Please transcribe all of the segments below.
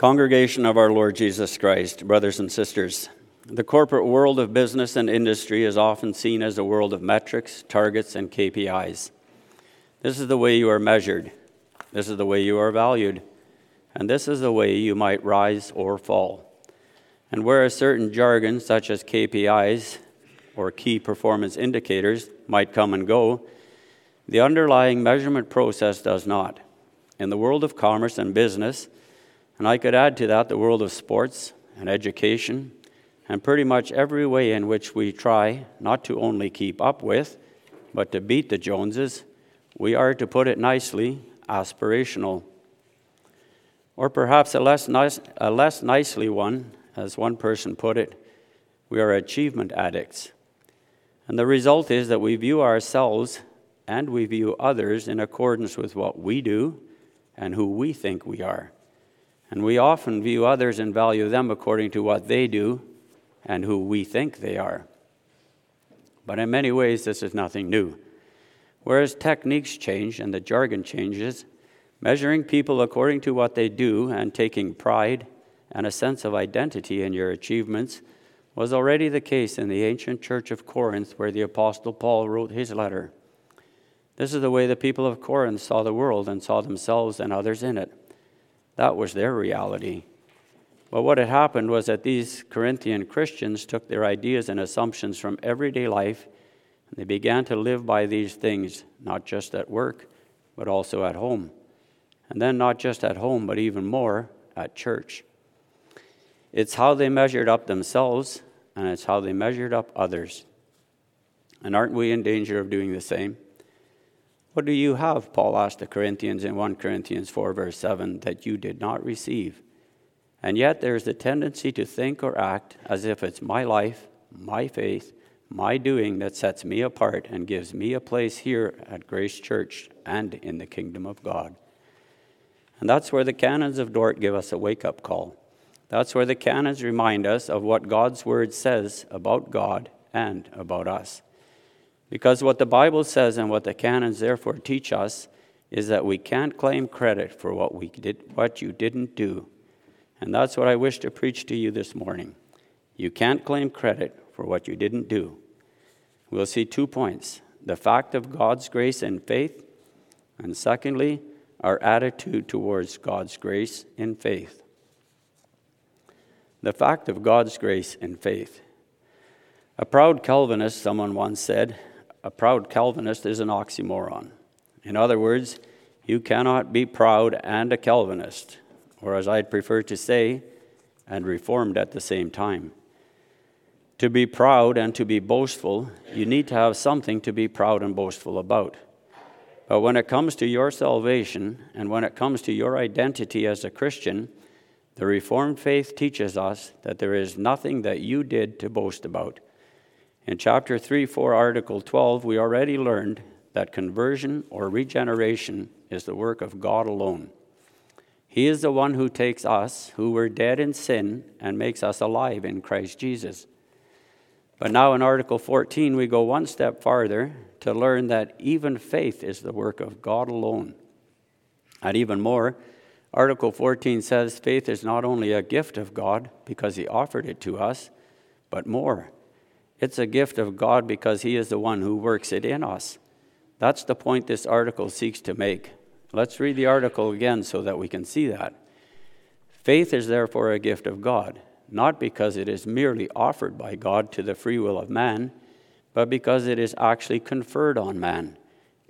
Congregation of our Lord Jesus Christ, brothers and sisters, the corporate world of business and industry is often seen as a world of metrics, targets, and KPIs. This is the way you are measured, this is the way you are valued, and this is the way you might rise or fall. And whereas certain jargon, such as KPIs or key performance indicators, might come and go, the underlying measurement process does not. In the world of commerce and business, and I could add to that the world of sports and education and pretty much every way in which we try not to only keep up with, but to beat the Joneses, we are, to put it nicely, aspirational. Or perhaps a less, nice, a less nicely one, as one person put it, we are achievement addicts. And the result is that we view ourselves and we view others in accordance with what we do and who we think we are. And we often view others and value them according to what they do and who we think they are. But in many ways, this is nothing new. Whereas techniques change and the jargon changes, measuring people according to what they do and taking pride and a sense of identity in your achievements was already the case in the ancient church of Corinth, where the Apostle Paul wrote his letter. This is the way the people of Corinth saw the world and saw themselves and others in it. That was their reality. But what had happened was that these Corinthian Christians took their ideas and assumptions from everyday life and they began to live by these things, not just at work, but also at home. And then not just at home, but even more at church. It's how they measured up themselves, and it's how they measured up others. And aren't we in danger of doing the same? What do you have, Paul asked the Corinthians in 1 Corinthians 4, verse 7, that you did not receive? And yet there's the tendency to think or act as if it's my life, my faith, my doing that sets me apart and gives me a place here at Grace Church and in the kingdom of God. And that's where the canons of Dort give us a wake up call. That's where the canons remind us of what God's word says about God and about us. Because what the Bible says and what the canons therefore teach us is that we can't claim credit for what we did what you didn't do. And that's what I wish to preach to you this morning. You can't claim credit for what you didn't do. We'll see two points the fact of God's grace and faith, and secondly, our attitude towards God's grace and faith. The fact of God's grace and faith. A proud Calvinist, someone once said, a proud Calvinist is an oxymoron. In other words, you cannot be proud and a Calvinist, or as I'd prefer to say, and reformed at the same time. To be proud and to be boastful, you need to have something to be proud and boastful about. But when it comes to your salvation and when it comes to your identity as a Christian, the Reformed faith teaches us that there is nothing that you did to boast about. In chapter 3, 4, article 12, we already learned that conversion or regeneration is the work of God alone. He is the one who takes us, who were dead in sin, and makes us alive in Christ Jesus. But now in Article 14, we go one step farther to learn that even faith is the work of God alone. And even more, Article 14 says faith is not only a gift of God because He offered it to us, but more. It's a gift of God because He is the one who works it in us. That's the point this article seeks to make. Let's read the article again so that we can see that. Faith is therefore a gift of God, not because it is merely offered by God to the free will of man, but because it is actually conferred on man,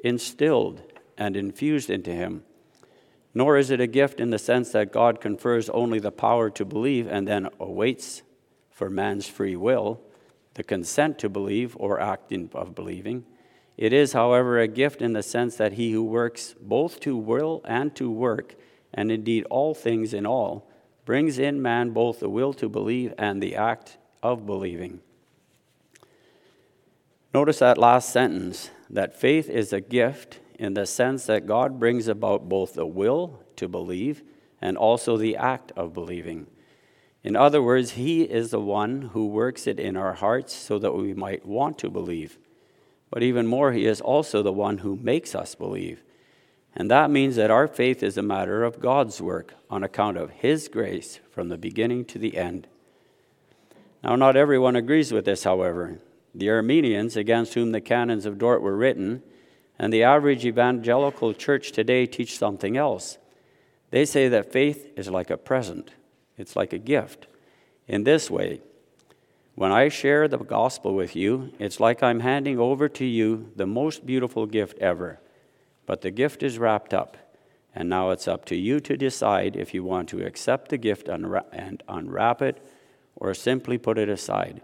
instilled and infused into him. Nor is it a gift in the sense that God confers only the power to believe and then awaits for man's free will the consent to believe or act in, of believing. It is, however, a gift in the sense that he who works both to will and to work, and indeed all things in all, brings in man both the will to believe and the act of believing. Notice that last sentence that faith is a gift in the sense that God brings about both the will to believe and also the act of believing. In other words, He is the one who works it in our hearts so that we might want to believe. But even more, He is also the one who makes us believe. And that means that our faith is a matter of God's work on account of His grace from the beginning to the end. Now, not everyone agrees with this, however. The Arminians, against whom the canons of Dort were written, and the average evangelical church today teach something else. They say that faith is like a present, it's like a gift. In this way, when I share the gospel with you, it's like I'm handing over to you the most beautiful gift ever. But the gift is wrapped up, and now it's up to you to decide if you want to accept the gift and unwrap it or simply put it aside.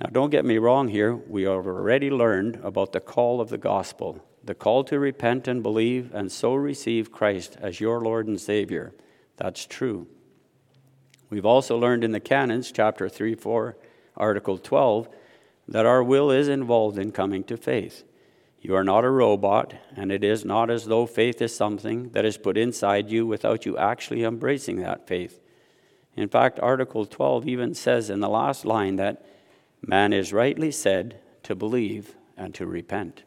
Now, don't get me wrong here. We have already learned about the call of the gospel, the call to repent and believe and so receive Christ as your Lord and Savior. That's true. We've also learned in the canons, chapter 3, 4, article 12, that our will is involved in coming to faith. You are not a robot, and it is not as though faith is something that is put inside you without you actually embracing that faith. In fact, Article 12 even says in the last line that man is rightly said to believe and to repent.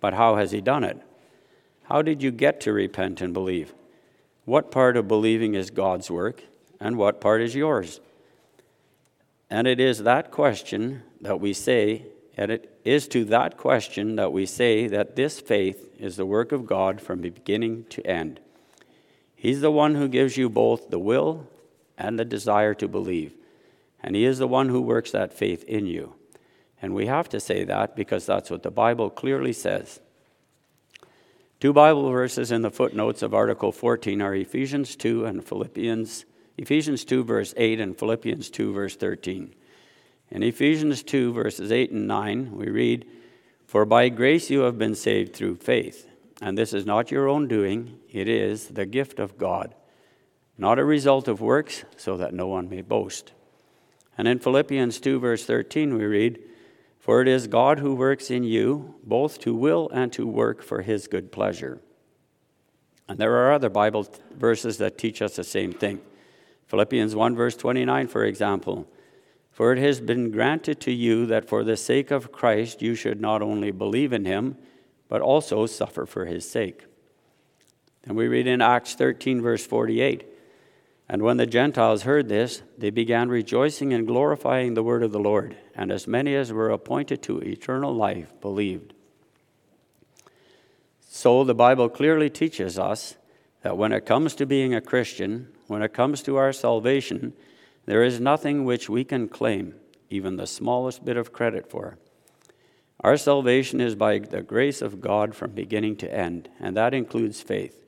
But how has he done it? How did you get to repent and believe? What part of believing is God's work, and what part is yours? And it is that question that we say, and it is to that question that we say that this faith is the work of God from beginning to end. He's the one who gives you both the will and the desire to believe. And He is the one who works that faith in you. And we have to say that because that's what the Bible clearly says. Two Bible verses in the footnotes of Article 14 are Ephesians 2 and Philippians, Ephesians 2, verse 8, and Philippians 2, verse 13. In Ephesians 2, verses 8 and 9, we read, For by grace you have been saved through faith and this is not your own doing, it is the gift of God, not a result of works, so that no one may boast. And in Philippians 2, verse 13, we read, For it is God who works in you, both to will and to work for his good pleasure. And there are other Bible verses that teach us the same thing. Philippians 1, verse 29, for example. For it has been granted to you that for the sake of Christ you should not only believe in him, but also suffer for his sake. And we read in Acts 13, verse 48 And when the Gentiles heard this, they began rejoicing and glorifying the word of the Lord, and as many as were appointed to eternal life believed. So the Bible clearly teaches us that when it comes to being a Christian, when it comes to our salvation, there is nothing which we can claim even the smallest bit of credit for. Our salvation is by the grace of God from beginning to end, and that includes faith.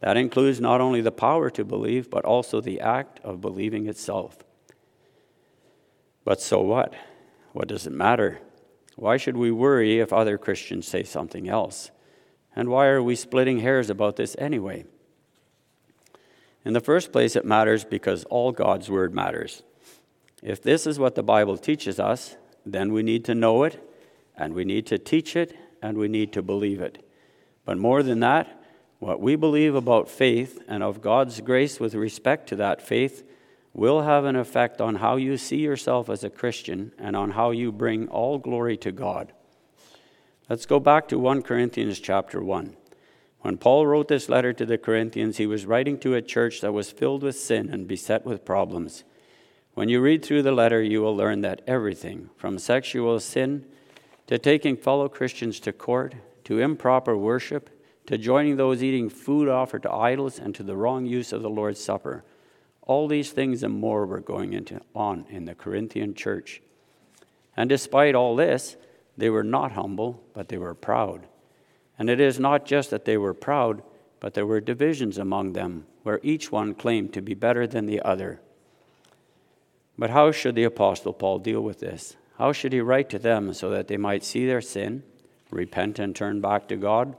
That includes not only the power to believe, but also the act of believing itself. But so what? What does it matter? Why should we worry if other Christians say something else? And why are we splitting hairs about this anyway? In the first place, it matters because all God's Word matters. If this is what the Bible teaches us, then we need to know it and we need to teach it and we need to believe it. But more than that, what we believe about faith and of God's grace with respect to that faith will have an effect on how you see yourself as a Christian and on how you bring all glory to God. Let's go back to 1 Corinthians chapter 1. When Paul wrote this letter to the Corinthians, he was writing to a church that was filled with sin and beset with problems. When you read through the letter, you will learn that everything, from sexual sin to taking fellow Christians to court, to improper worship, to joining those eating food offered to idols, and to the wrong use of the Lord's Supper. All these things and more were going into, on in the Corinthian church. And despite all this, they were not humble, but they were proud. And it is not just that they were proud, but there were divisions among them, where each one claimed to be better than the other. But how should the Apostle Paul deal with this? How should he write to them so that they might see their sin, repent, and turn back to God?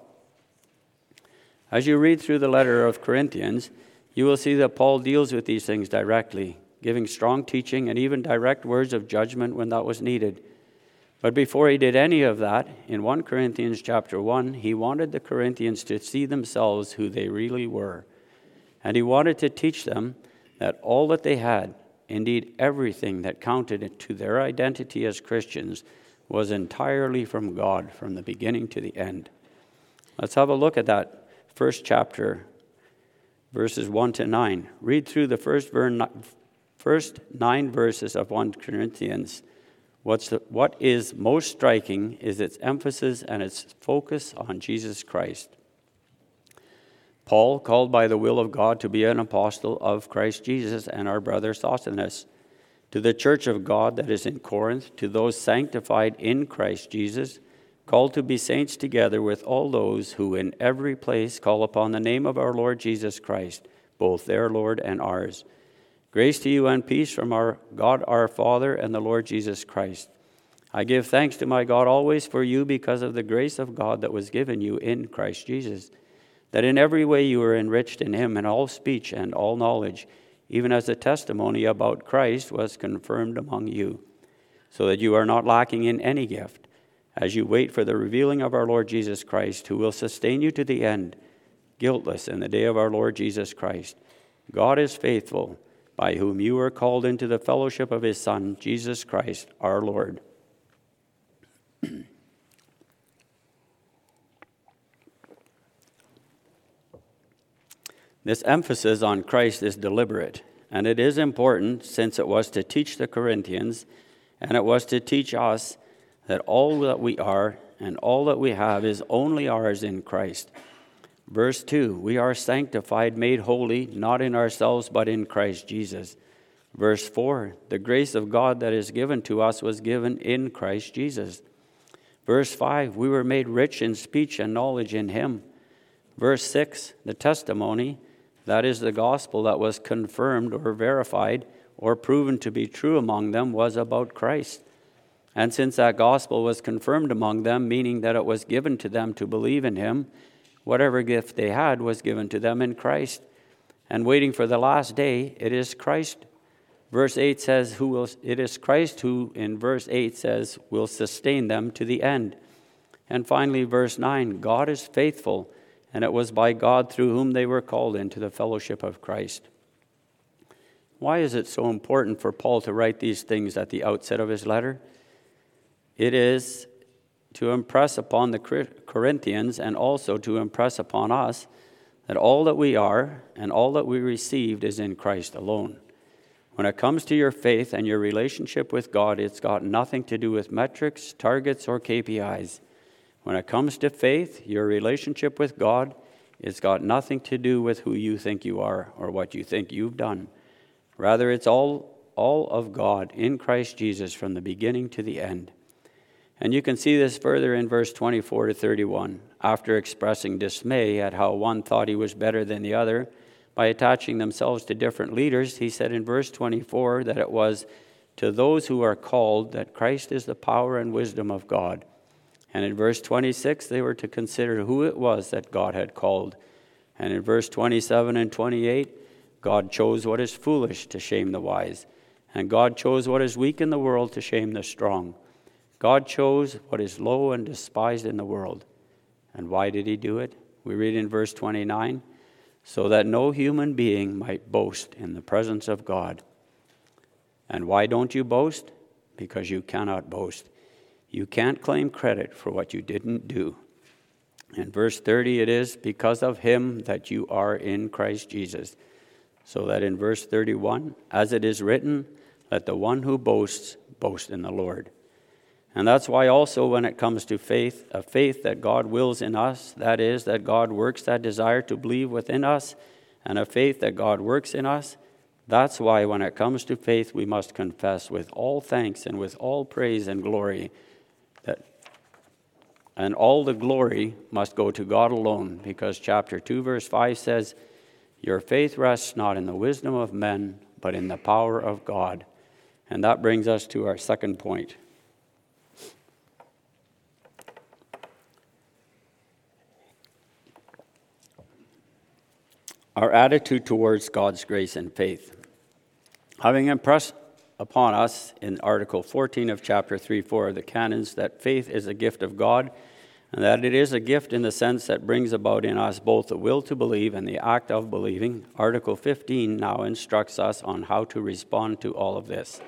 As you read through the letter of Corinthians, you will see that Paul deals with these things directly, giving strong teaching and even direct words of judgment when that was needed. But before he did any of that, in 1 Corinthians chapter 1, he wanted the Corinthians to see themselves who they really were. And he wanted to teach them that all that they had, Indeed, everything that counted to their identity as Christians was entirely from God from the beginning to the end. Let's have a look at that first chapter, verses 1 to 9. Read through the first, first nine verses of 1 Corinthians. What's the, what is most striking is its emphasis and its focus on Jesus Christ. Paul, called by the will of God to be an apostle of Christ Jesus, and our brother Sosthenes, to the church of God that is in Corinth, to those sanctified in Christ Jesus, called to be saints together with all those who in every place call upon the name of our Lord Jesus Christ, both their Lord and ours. Grace to you and peace from our God our Father and the Lord Jesus Christ. I give thanks to my God always for you because of the grace of God that was given you in Christ Jesus that in every way you were enriched in him in all speech and all knowledge, even as the testimony about Christ was confirmed among you, so that you are not lacking in any gift, as you wait for the revealing of our Lord Jesus Christ, who will sustain you to the end, guiltless in the day of our Lord Jesus Christ. God is faithful, by whom you are called into the fellowship of his Son, Jesus Christ, our Lord. This emphasis on Christ is deliberate, and it is important since it was to teach the Corinthians and it was to teach us that all that we are and all that we have is only ours in Christ. Verse 2 We are sanctified, made holy, not in ourselves, but in Christ Jesus. Verse 4 The grace of God that is given to us was given in Christ Jesus. Verse 5 We were made rich in speech and knowledge in Him. Verse 6 The testimony that is, the gospel that was confirmed or verified or proven to be true among them was about Christ. And since that gospel was confirmed among them, meaning that it was given to them to believe in him, whatever gift they had was given to them in Christ. And waiting for the last day, it is Christ. Verse 8 says, who will, It is Christ who, in verse 8 says, will sustain them to the end. And finally, verse 9 God is faithful and it was by God through whom they were called into the fellowship of Christ. Why is it so important for Paul to write these things at the outset of his letter? It is to impress upon the Corinthians and also to impress upon us that all that we are and all that we received is in Christ alone. When it comes to your faith and your relationship with God, it's got nothing to do with metrics, targets, or KPIs. When it comes to faith, your relationship with God, it's got nothing to do with who you think you are or what you think you've done. Rather, it's all, all of God in Christ Jesus from the beginning to the end. And you can see this further in verse 24 to 31. After expressing dismay at how one thought he was better than the other by attaching themselves to different leaders, he said in verse 24 that it was to those who are called that Christ is the power and wisdom of God and in verse 26, they were to consider who it was that God had called. And in verse 27 and 28, God chose what is foolish to shame the wise. And God chose what is weak in the world to shame the strong. God chose what is low and despised in the world. And why did he do it? We read in verse 29 so that no human being might boast in the presence of God. And why don't you boast? Because you cannot boast. You can't claim credit for what you didn't do. In verse 30, it is because of him that you are in Christ Jesus. So that in verse 31, as it is written, let the one who boasts boast in the Lord. And that's why, also, when it comes to faith, a faith that God wills in us, that is, that God works that desire to believe within us, and a faith that God works in us, that's why, when it comes to faith, we must confess with all thanks and with all praise and glory that. and all the glory must go to God alone, because chapter 2, verse 5 says, Your faith rests not in the wisdom of men, but in the power of God. And that brings us to our second point. Our attitude towards God's grace and faith. Having impressed upon us in Article 14 of chapter 3 4 of the canons that faith is a gift of God and that it is a gift in the sense that brings about in us both the will to believe and the act of believing. Article 15 now instructs us on how to respond to all of this.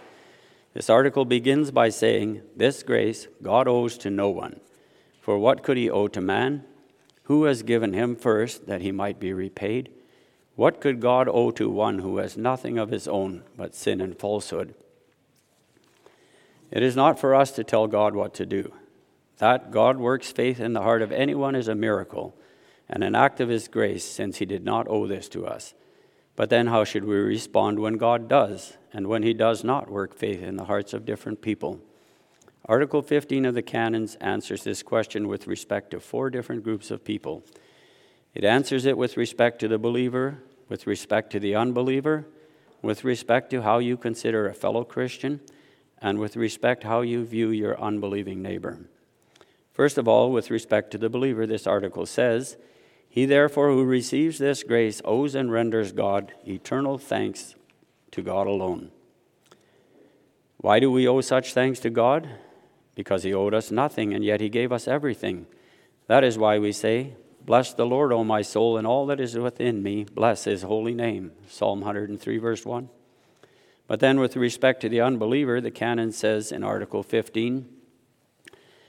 This article begins by saying, This grace God owes to no one. For what could he owe to man? Who has given him first that he might be repaid? What could God owe to one who has nothing of his own but sin and falsehood? It is not for us to tell God what to do. That God works faith in the heart of anyone is a miracle and an act of his grace, since he did not owe this to us. But then, how should we respond when God does, and when he does not work faith in the hearts of different people? Article 15 of the Canons answers this question with respect to four different groups of people. It answers it with respect to the believer, with respect to the unbeliever, with respect to how you consider a fellow Christian, and with respect how you view your unbelieving neighbor. First of all, with respect to the believer, this article says, He therefore who receives this grace owes and renders God eternal thanks to God alone. Why do we owe such thanks to God? Because he owed us nothing, and yet he gave us everything. That is why we say, Bless the Lord, O my soul, and all that is within me. Bless his holy name. Psalm 103, verse 1. But then, with respect to the unbeliever, the canon says in Article 15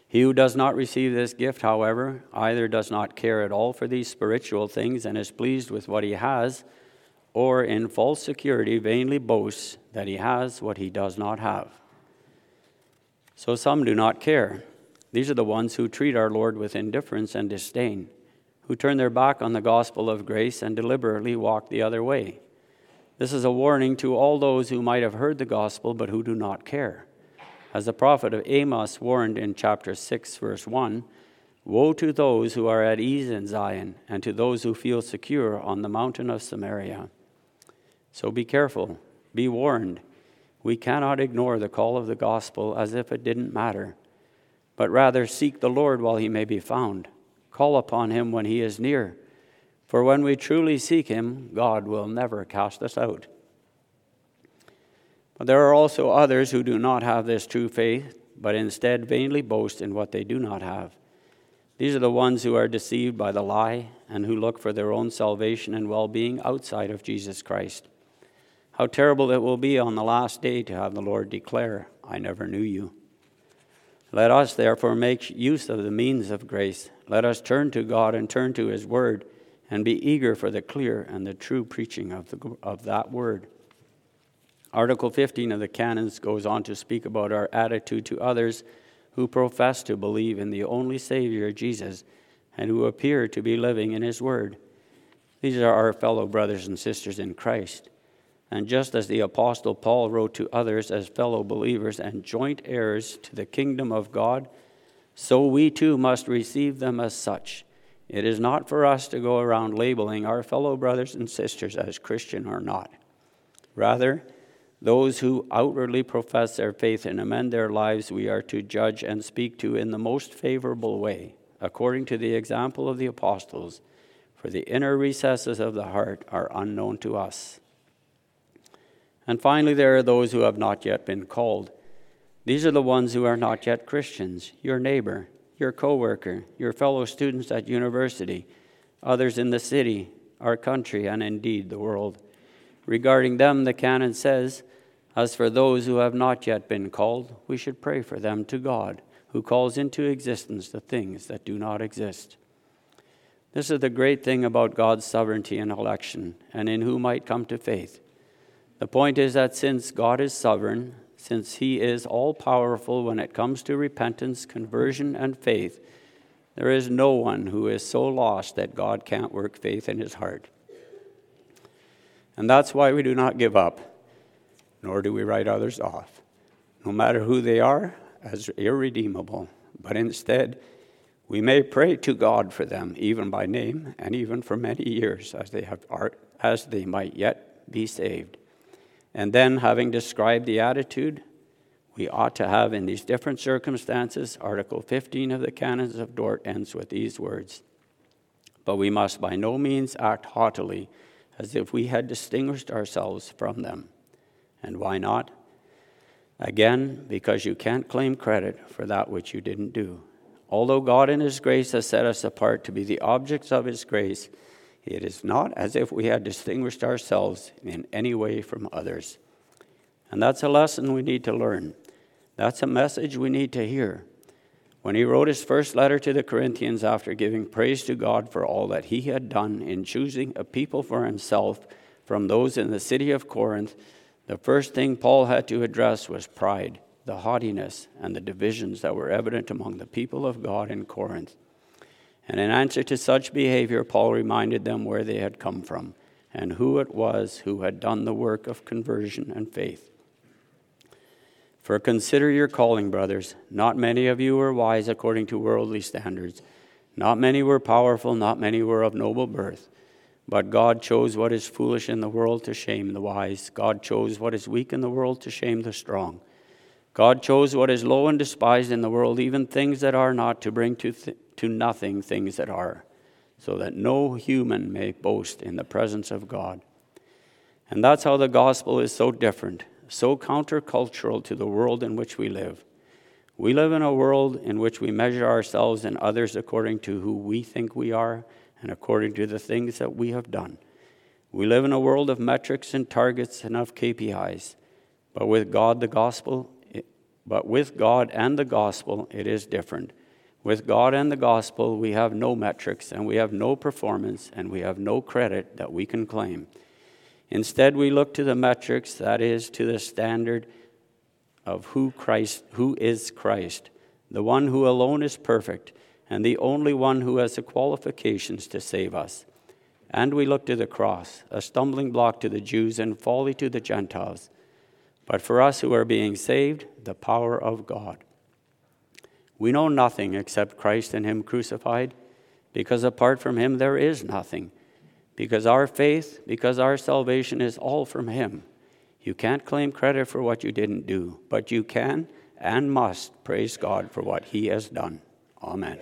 He who does not receive this gift, however, either does not care at all for these spiritual things and is pleased with what he has, or in false security vainly boasts that he has what he does not have. So some do not care. These are the ones who treat our Lord with indifference and disdain, who turn their back on the gospel of grace and deliberately walk the other way. This is a warning to all those who might have heard the gospel but who do not care. As the prophet of Amos warned in chapter 6, verse 1 Woe to those who are at ease in Zion, and to those who feel secure on the mountain of Samaria. So be careful, be warned. We cannot ignore the call of the gospel as if it didn't matter, but rather seek the Lord while he may be found. Call upon him when he is near. For when we truly seek him, God will never cast us out. But there are also others who do not have this true faith, but instead vainly boast in what they do not have. These are the ones who are deceived by the lie and who look for their own salvation and well being outside of Jesus Christ. How terrible it will be on the last day to have the Lord declare, I never knew you. Let us therefore make use of the means of grace. Let us turn to God and turn to His Word and be eager for the clear and the true preaching of, the, of that Word. Article 15 of the Canons goes on to speak about our attitude to others who profess to believe in the only Savior, Jesus, and who appear to be living in His Word. These are our fellow brothers and sisters in Christ. And just as the Apostle Paul wrote to others as fellow believers and joint heirs to the kingdom of God, so we too must receive them as such. It is not for us to go around labeling our fellow brothers and sisters as Christian or not. Rather, those who outwardly profess their faith and amend their lives, we are to judge and speak to in the most favorable way, according to the example of the apostles, for the inner recesses of the heart are unknown to us. And finally, there are those who have not yet been called. These are the ones who are not yet Christians your neighbor, your coworker, your fellow students at university, others in the city, our country, and indeed the world. Regarding them, the canon says, As for those who have not yet been called, we should pray for them to God, who calls into existence the things that do not exist. This is the great thing about God's sovereignty and election, and in who might come to faith. The point is that since God is sovereign, since He is all powerful when it comes to repentance, conversion, and faith, there is no one who is so lost that God can't work faith in his heart. And that's why we do not give up, nor do we write others off, no matter who they are, as irredeemable. But instead, we may pray to God for them, even by name, and even for many years, as they, have, as they might yet be saved. And then, having described the attitude we ought to have in these different circumstances, Article 15 of the Canons of Dort ends with these words But we must by no means act haughtily, as if we had distinguished ourselves from them. And why not? Again, because you can't claim credit for that which you didn't do. Although God in His grace has set us apart to be the objects of His grace, it is not as if we had distinguished ourselves in any way from others. And that's a lesson we need to learn. That's a message we need to hear. When he wrote his first letter to the Corinthians after giving praise to God for all that he had done in choosing a people for himself from those in the city of Corinth, the first thing Paul had to address was pride, the haughtiness, and the divisions that were evident among the people of God in Corinth. And in answer to such behavior, Paul reminded them where they had come from and who it was who had done the work of conversion and faith. For consider your calling, brothers. Not many of you were wise according to worldly standards. Not many were powerful, not many were of noble birth. But God chose what is foolish in the world to shame the wise. God chose what is weak in the world to shame the strong. God chose what is low and despised in the world, even things that are not, to bring to, th- to nothing things that are, so that no human may boast in the presence of God. And that's how the gospel is so different, so countercultural to the world in which we live. We live in a world in which we measure ourselves and others according to who we think we are and according to the things that we have done. We live in a world of metrics and targets and of KPIs. But with God, the gospel, but with God and the gospel, it is different. With God and the gospel, we have no metrics and we have no performance and we have no credit that we can claim. Instead, we look to the metrics, that is, to the standard of who Christ, who is Christ, the one who alone is perfect and the only one who has the qualifications to save us. And we look to the cross, a stumbling block to the Jews and folly to the Gentiles. But for us who are being saved, the power of God. We know nothing except Christ and Him crucified, because apart from Him there is nothing. Because our faith, because our salvation is all from Him. You can't claim credit for what you didn't do, but you can and must praise God for what He has done. Amen.